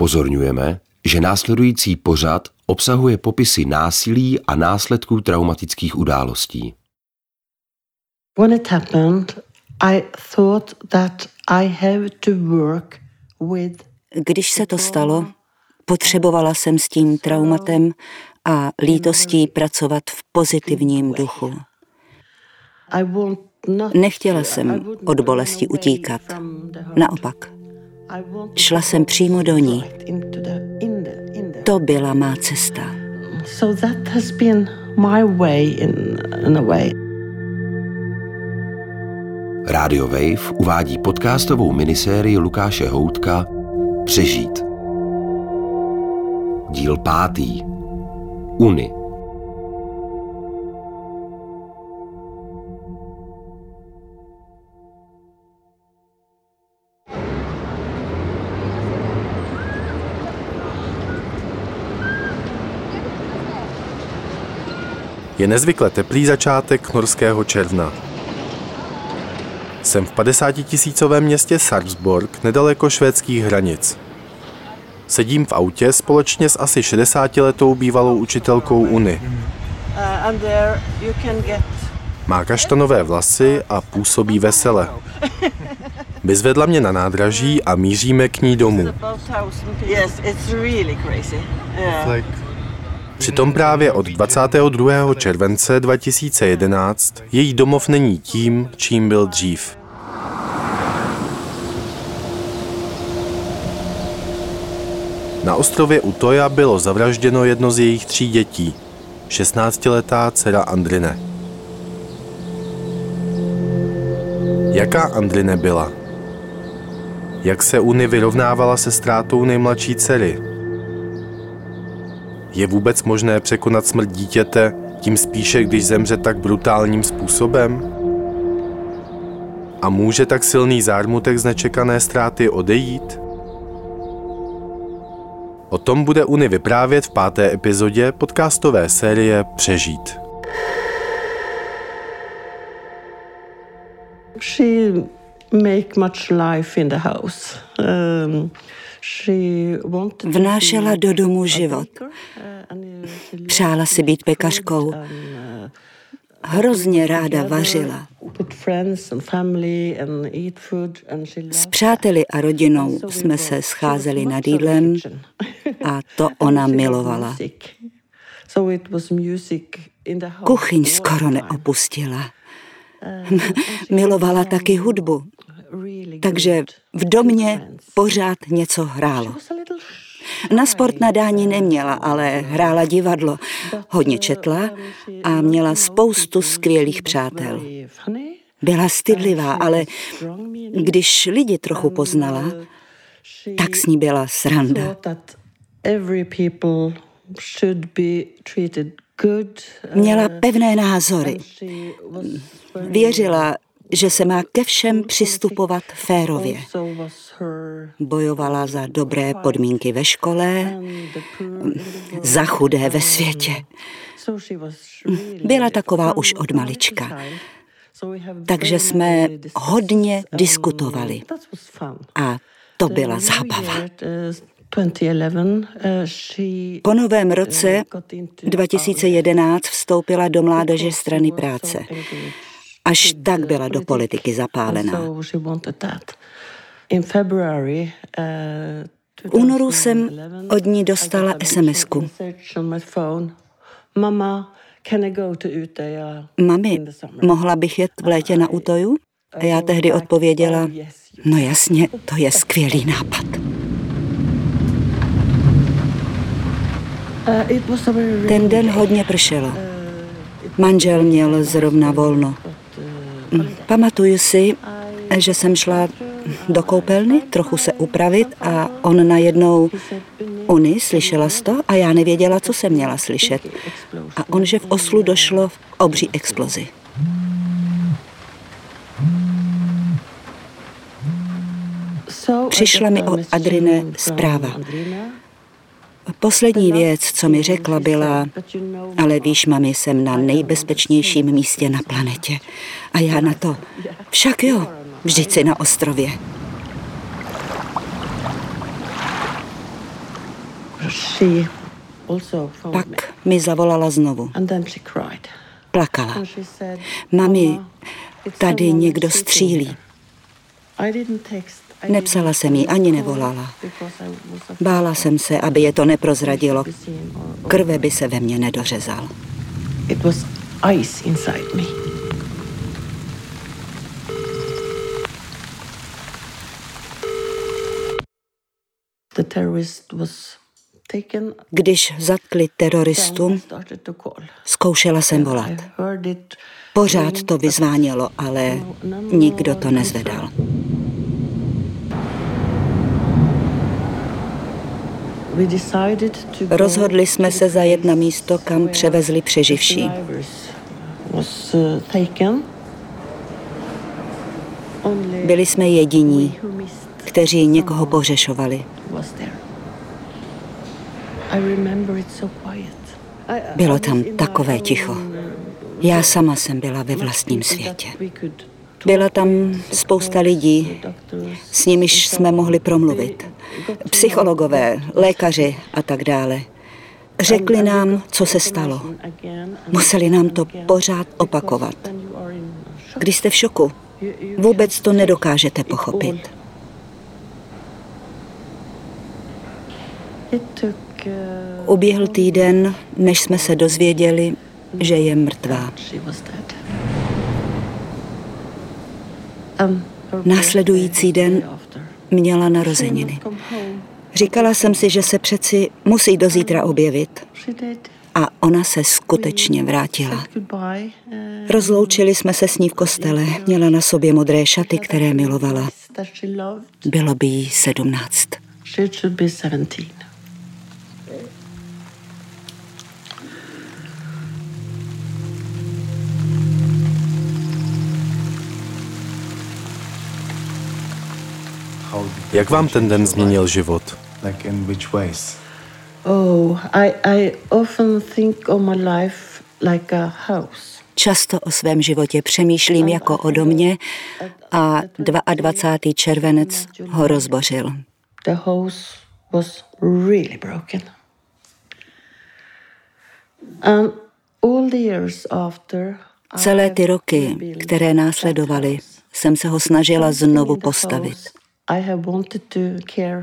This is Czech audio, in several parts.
Upozorňujeme, že následující pořad obsahuje popisy násilí a následků traumatických událostí. When it happened, I thought that I have to work with Když se to stalo, potřebovala jsem s tím traumatem a lítostí pracovat v pozitivním duchu. I want not Nechtěla jsem od bolesti utíkat. Naopak, šla jsem přímo do ní. To byla má cesta. so that has been my way in in a way Radio Wave uvádí podcastovou minisérii Lukáše Houtka Přežít. Díl pátý. Uny. Je nezvykle teplý začátek norského června. Jsem v 50 tisícovém městě Sarpsborg, nedaleko švédských hranic. Sedím v autě společně s asi 60-letou bývalou učitelkou Uny. uh, Má kaštanové vlasy a působí vesele. Vyzvedla mě na nádraží a míříme k ní domů. about thousand people. Yes, it's really crazy. Yeah. Přitom právě od 22. července 2011 její domov není tím, čím byl dřív. Na ostrově Utoja bylo zavražděno jedno z jejich tří dětí, 16-letá dcera Andrine. Jaká Andrine byla? Jak se Uni vyrovnávala se ztrátou nejmladší dcery? Je vůbec možné překonat smrt dítěte, tím spíše, když zemře tak brutálním způsobem? A může tak silný zármutek z nečekané ztráty odejít? O tom bude Uni vyprávět v páté epizodě podcastové série Přežít. She make much life in the house. Um, Vnášela do domu život. loved Přála si být pekařkou. uh, Hrozně ráda vařila. S přáteli a rodinou jsme se scházeli nad jídlem a to ona milovala. Kuchyň skoro neopustila. Milovala taky hudbu, takže v domě pořád něco hrálo. Na sport nadání neměla, ale hrála divadlo. Hodně četla a měla spoustu skvělých přátel. Byla stydlivá, ale když lidi trochu poznala, tak s ní byla sranda. Měla pevné názory. Věřila, že se má ke všem přistupovat férově. Bojovala za dobré podmínky ve škole, za chudé ve světě. Byla taková už od malička. Takže jsme hodně diskutovali. A to byla zábava. year, uh, 2011, uh, she Po novém roce uh, got into 2011 vstoupila do mládeže strany práce. Až tak the byla do politiky zapálená. Uh, V únoru jsem 2011, od ní dostala SMS-ku. Mami, mohla bych jet v létě na Utoju? A já tehdy odpověděla, no jasně, to je skvělý nápad. Uh, Ten den hodně pršelo. Manžel měl zrovna volno. Pamatuju si, že jsem šla do koupelny trochu se upravit a on najednou Uni slyšela jsi to a já nevěděla, co jsem měla slyšet. A on, že v Oslu došlo v obří explozi. Přišla mi od Adrine zpráva. Poslední věc, co mi řekla, byla, ale víš, mami, jsem na nejbezpečnějším místě na planetě. A já na to, však jo, vždyť jsi na ostrově. Pak mi zavolala znovu. Plakala. Mami, "Mama, it's tady někdo střílí. Her." I didn't text. I Nepsala jsem jí, ani nevolala. Bála jsem se, aby je to neprozradilo. Krve by se ve mně nedořezal. It was ice inside me. The terrorist was taken. Když zatkli teroristům, call. zkoušela jsem volat. Pořád to vyzvánělo, ale nikdo to nezvedal. we decided to go Rozhodli jsme se zajet na místo, kam převezli přeživší. uh, Byli jsme jediní, kteří někoho pohřešovali. Bylo tam takové ticho. Já sama jsem byla ve vlastním světě. Byla tam spousta lidí, s nimiž jsme mohli promluvit. Psychologové, lékaři a tak dále. Řekli nám, co se stalo. Museli nám to pořád opakovat. Když jste v šoku, vůbec to nedokážete pochopit. Uběhl týden, než jsme se dozvěděli, že je mrtvá. she was dead. And her Následující den. Měla narozeniny. Říkala jsem si, že se přeci musí do zítra objevit. A ona se skutečně vrátila. Rozloučili jsme se s ní v kostele. Měla na sobě modré šaty, které milovala. Bylo by jí sedmnáct. Jak vám ten den změnil život? Oh, I, I often think of my life like a house. Často o svém životě přemýšlím jako o domě a 22. červenec ho rozbořil. The house was really broken. And all the years after, I Celé ty roky, které následovaly, jsem se ho snažila znovu postavit.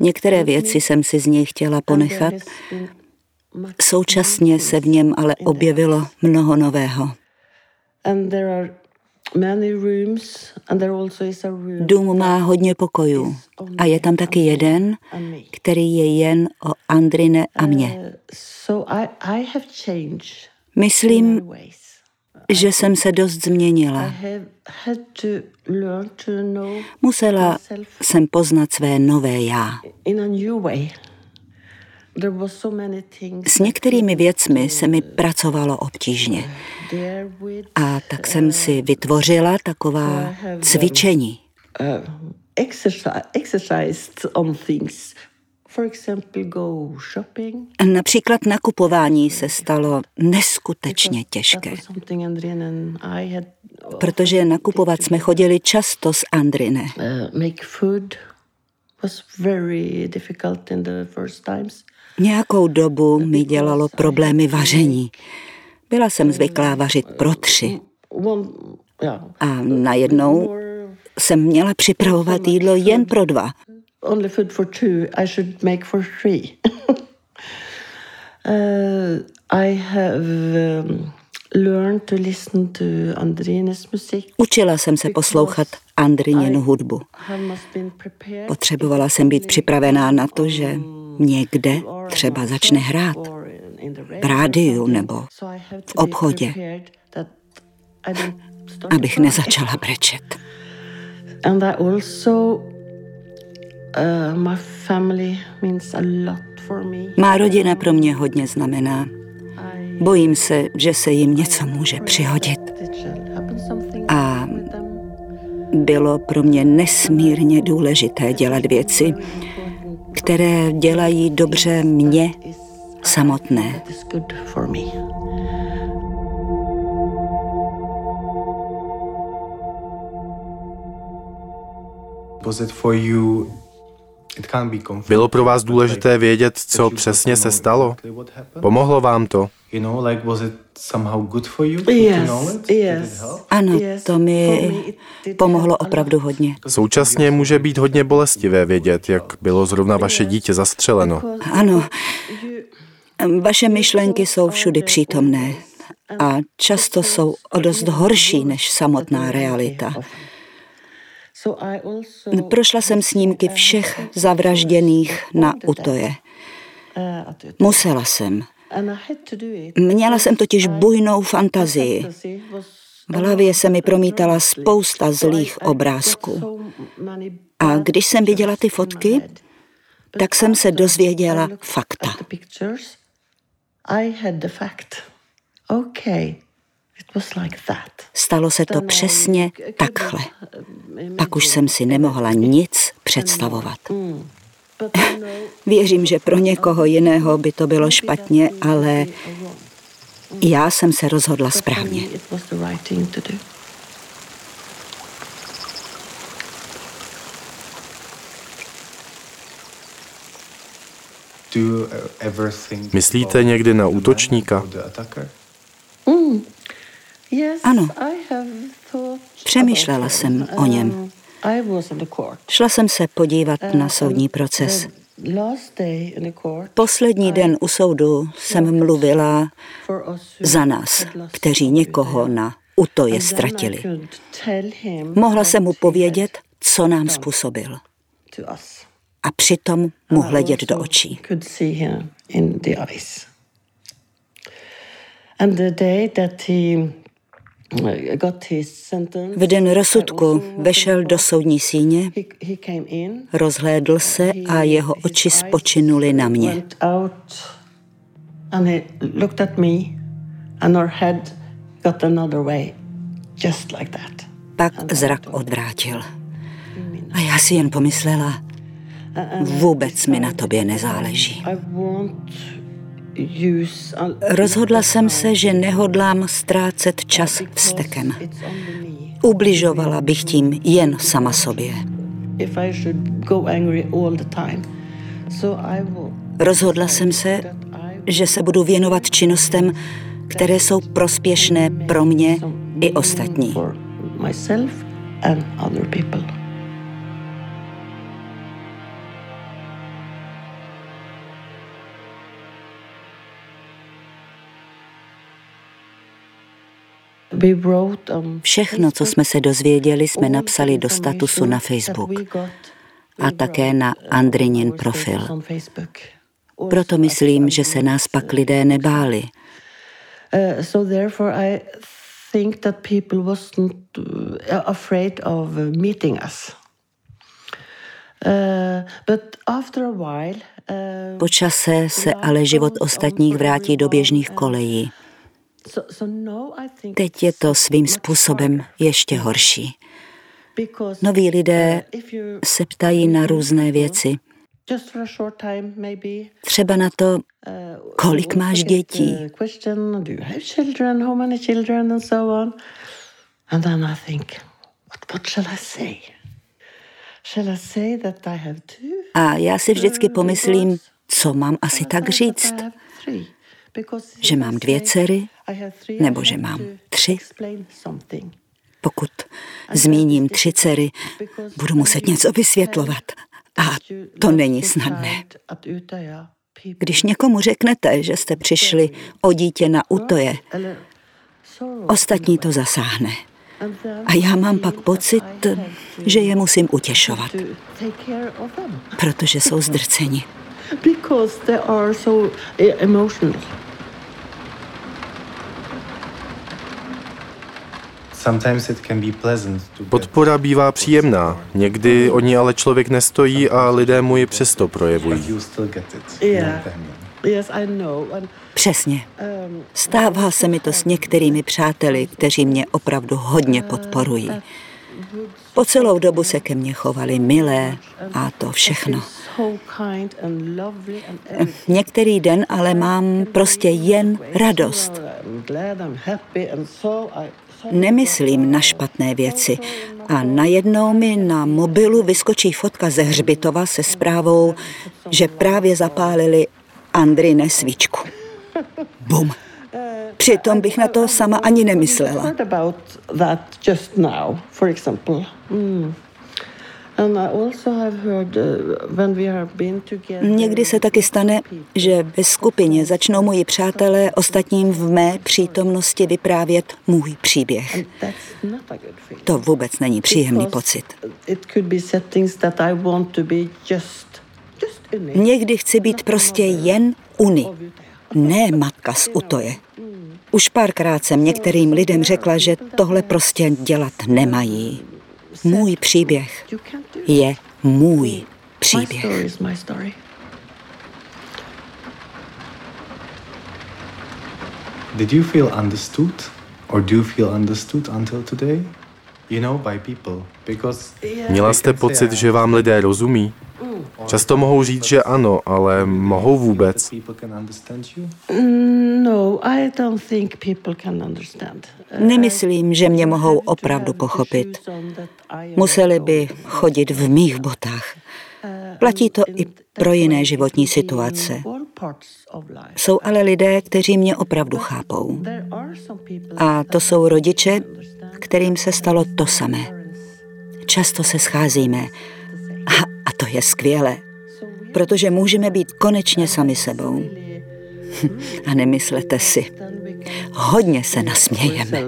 Některé věci jsem si z něj chtěla ponechat, současně se v něm ale objevilo mnoho nového. Dům má hodně pokojů a je tam taky jeden, který je jen o Andrine a mě. Uh, Myslím. Že jsem se dost změnila. Musela jsem poznat své nové já. S některými věcmi se mi pracovalo obtížně a tak jsem si vytvořila taková cvičení. Například nakupování se stalo neskutečně těžké, had protože nakupovat jsme chodili často s Andrine. uh. Nějakou dobu mi dělalo problémy vaření. Byla jsem zvyklá vařit pro tři a najednou jsem měla připravovat jídlo jen pro dva. Only food for two. I should make for three. uh, I have um, learned to listen to Andrines music. Učila jsem se poslouchat Andriněnu hudbu. Potřebovala jsem být připravená na to, že někde třeba začne hrát. v rádiu nebo v obchodě. abych nezačala brečet. And I also, Má rodina pro mě hodně znamená. Bojím se, že se jim něco může přihodit. A bylo pro mě nesmírně důležité dělat věci, které dělají dobře mě samotné. that is good for me. Was it for you Bylo pro vás důležité vědět, co přesně se stalo? Pomohlo vám to? Ano, to mi pomohlo opravdu hodně. Současně může být hodně bolestivé vědět, jak bylo zrovna vaše dítě zastřeleno. Ano, vaše myšlenky jsou všudy přítomné a často jsou o dost horší než samotná realita. Prošla jsem snímky všech zavražděných na Utoje. Musela jsem. Měla jsem totiž bujnou fantazii. V hlavě se mi promítala spousta zlých obrázků. A když jsem viděla ty fotky, tak jsem se dozvěděla fakta. Stalo se to přesně takhle. Pak už jsem si nemohla nic představovat. Věřím, že pro někoho jiného by to bylo špatně, ale já jsem se rozhodla správně. Myslíte někdy na útočníka? Ano. Přemýšlela jsem o něm. Šla jsem se podívat na soudní proces. Poslední den u soudu jsem mluvila za nás, kteří někoho na utoje ztratili. Mohla jsem mu povědět, co nám způsobil. A přitom mu hledět do očí. V den rozsudku vešel do soudní síně, rozhlédl se a jeho oči spočinuly na mě. Pak zrak odvrátil. A já si jen pomyslela, vůbec mi na tobě nezáleží. Rozhodla jsem se, že nehodlám ztrácet čas vztekem. Ubližovala bych tím jen sama sobě. Rozhodla jsem se, že se budu věnovat činnostem, které jsou prospěšné pro mě i ostatní. Um, Všechno, co jsme se dozvěděli, jsme napsali do statusu na Facebook a také na Andrinin profil. Proto myslím, že se nás pak lidé nebáli. Uh, think that people wasn't uh, afraid of uh, meeting us. Po čase se ale život ostatních vrátí do běžných kolejí. Teď je to svým způsobem ještě horší. Noví lidé se ptají na různé věci. Třeba na to, kolik máš dětí. A já si vždycky pomyslím, co mám asi tak říct že mám dvě dcery nebo že mám tři. Pokud zmíním tři dcery, budu muset něco vysvětlovat. A to není snadné. Když někomu řeknete, že jste přišli o dítě na útoje, ostatní to zasáhne. A já mám pak pocit, že je musím utěšovat, protože jsou zdrceni. Because they are so emotional. Podpora bývá příjemná, někdy o ní ale člověk nestojí a lidé mu ji přesto projevují. Přesně. Stává se mi to s některými přáteli, kteří mě opravdu hodně podporují. Po celou dobu se ke mně chovali milé a to všechno. Některý den ale mám prostě jen radost. Nemyslím na špatné věci, A najednou mi na mobilu vyskočí fotka ze hřbitova se zprávou, že právě zapálili Andrine svíčku. Bum. Přitom bych na to sama ani nemyslela. Někdy se taky stane, že ve skupině začnou moji přátelé ostatním v mé přítomnosti vyprávět můj příběh. To vůbec není příjemný pocit. Někdy chci být prostě jen Uni, ne matka z Utoje. Už párkrát jsem některým lidem řekla, že tohle prostě dělat nemají. Můj příběh je můj příběh. Did you feel understood or do you feel understood until today? You know, by people. Because Měla jste pocit, že vám lidé rozumí? Často mohou říct, že ano, ale mohou vůbec. No, Nemyslím, že mě mohou opravdu pochopit. Museli by chodit v mých botách. Platí to i pro jiné životní situace. Jsou ale lidé, kteří mě opravdu chápou. A to jsou rodiče, kterým se stalo to samé. Často se scházíme a, a to je skvělé, protože můžeme být konečně sami sebou. A nemyslete si, hodně se nasmějeme.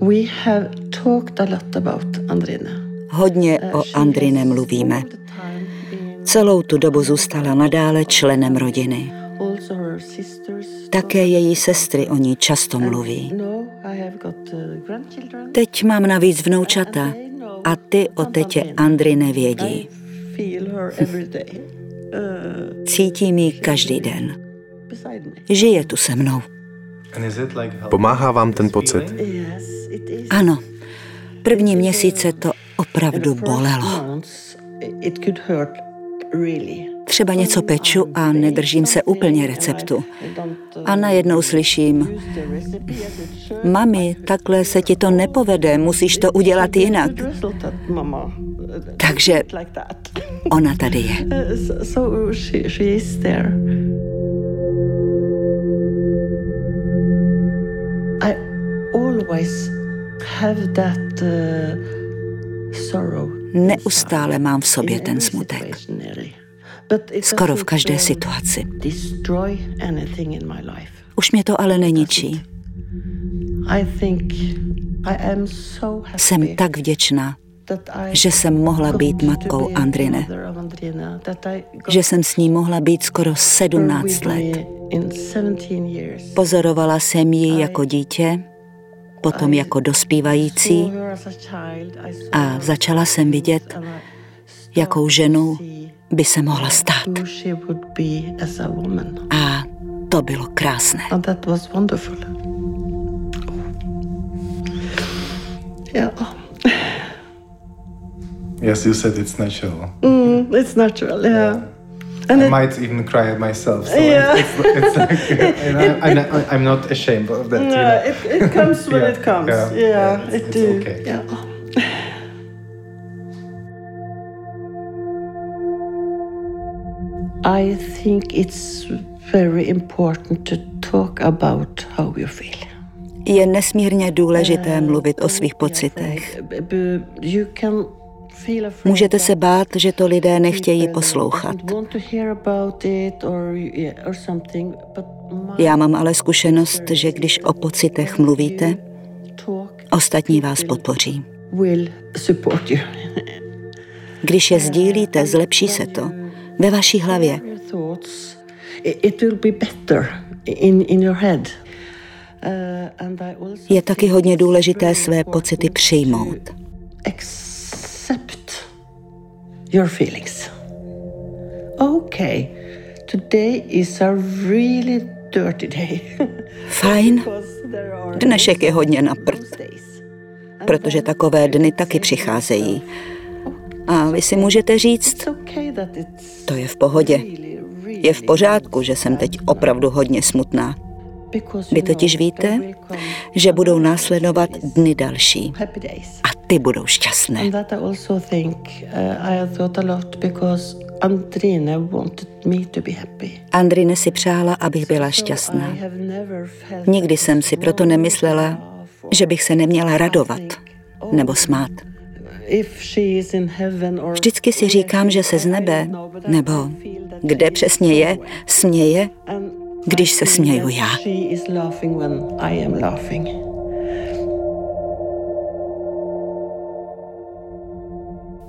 We have talked a lot about Andrina. Hodně o Andrine mluvíme. Celou tu dobu zůstala nadále členem rodiny. Také její sestry o ní často mluví. Teď mám navíc vnoučata a ty o tetě Andry nevědí. Cítím ji každý den. Žije tu se mnou. Pomáhá vám ten pocit? Ano, první měsíce to opravdu bolelo. Třeba něco peču a nedržím se úplně receptu. A najednou slyším, mami, takhle se ti to nepovede, musíš to udělat jinak. Takže ona tady je. I always have that uh, sorrow. Neustále mám v sobě ten smutek. Skoro v každé situaci. Už mě to ale neničí. Jsem tak vděčná, že jsem mohla být matkou Andrine, že jsem s ní mohla být skoro 17 let. Pozorovala jsem ji jako dítě, potom jako dospívající a začala jsem vidět, jakou ženu by se mohla stát. A to bylo krásné. Yes, you said it's natural. Mm, it's natural, yeah. yeah. And I it, might even cry myself. So yeah. it's, it's, it's like, you know, I'm, not, I'm, not, ashamed of that. Yeah, you know? it, it comes when yeah, it comes. Yeah, yeah, yeah it it's, do. Okay. Yeah. I think it's very important to talk about how you feel. Je nesmírně důležité mluvit o svých pocitech. You can Můžete se bát, že to lidé nechtějí poslouchat. Já mám ale zkušenost, že když o pocitech mluvíte, ostatní vás podpoří. Když je sdílíte, zlepší se to ve vaší hlavě. Je taky hodně důležité své pocity přijmout your feelings. Okay, today is a really dirty day. Fajn. Dnešek je hodně na prd. Protože takové dny taky přicházejí. A vy si můžete říct, to je v pohodě. Je v pořádku, že jsem teď opravdu hodně smutná. Vy totiž víte, že budou následovat dny další a ty budou šťastné. Andrine si přála, abych byla šťastná. Nikdy jsem si proto nemyslela, že bych se neměla radovat nebo smát. Vždycky si říkám, že se z nebe, nebo kde přesně je, směje, když se směju já.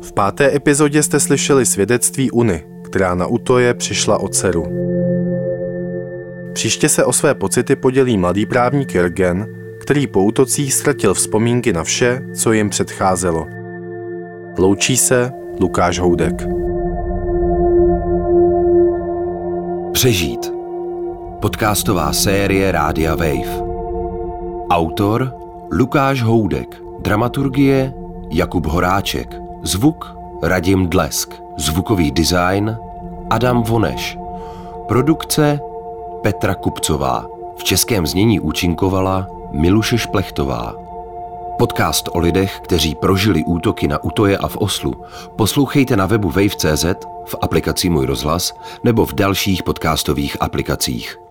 V páté epizodě jste slyšeli svědectví Uny, která na útoje přišla od dceru. Příště se o své pocity podělí mladý právník Jürgen, který po útocích ztratil vzpomínky na vše, co jim předcházelo. Loučí se Lukáš Houdek. Přežít. Podcastová série Rádia Wave. Autor Lukáš Houdek. Dramaturgie Jakub Horáček. Zvuk Radim Dlesk. Zvukový design Adam Voneš. Produkce Petra Kupcová. V českém znění účinkovala Miluše Šplechtová. Podcast o lidech, kteří prožili útoky na Utoje a v Oslu, poslouchejte na webu wave.cz, v aplikaci Můj rozhlas nebo v dalších podcastových aplikacích.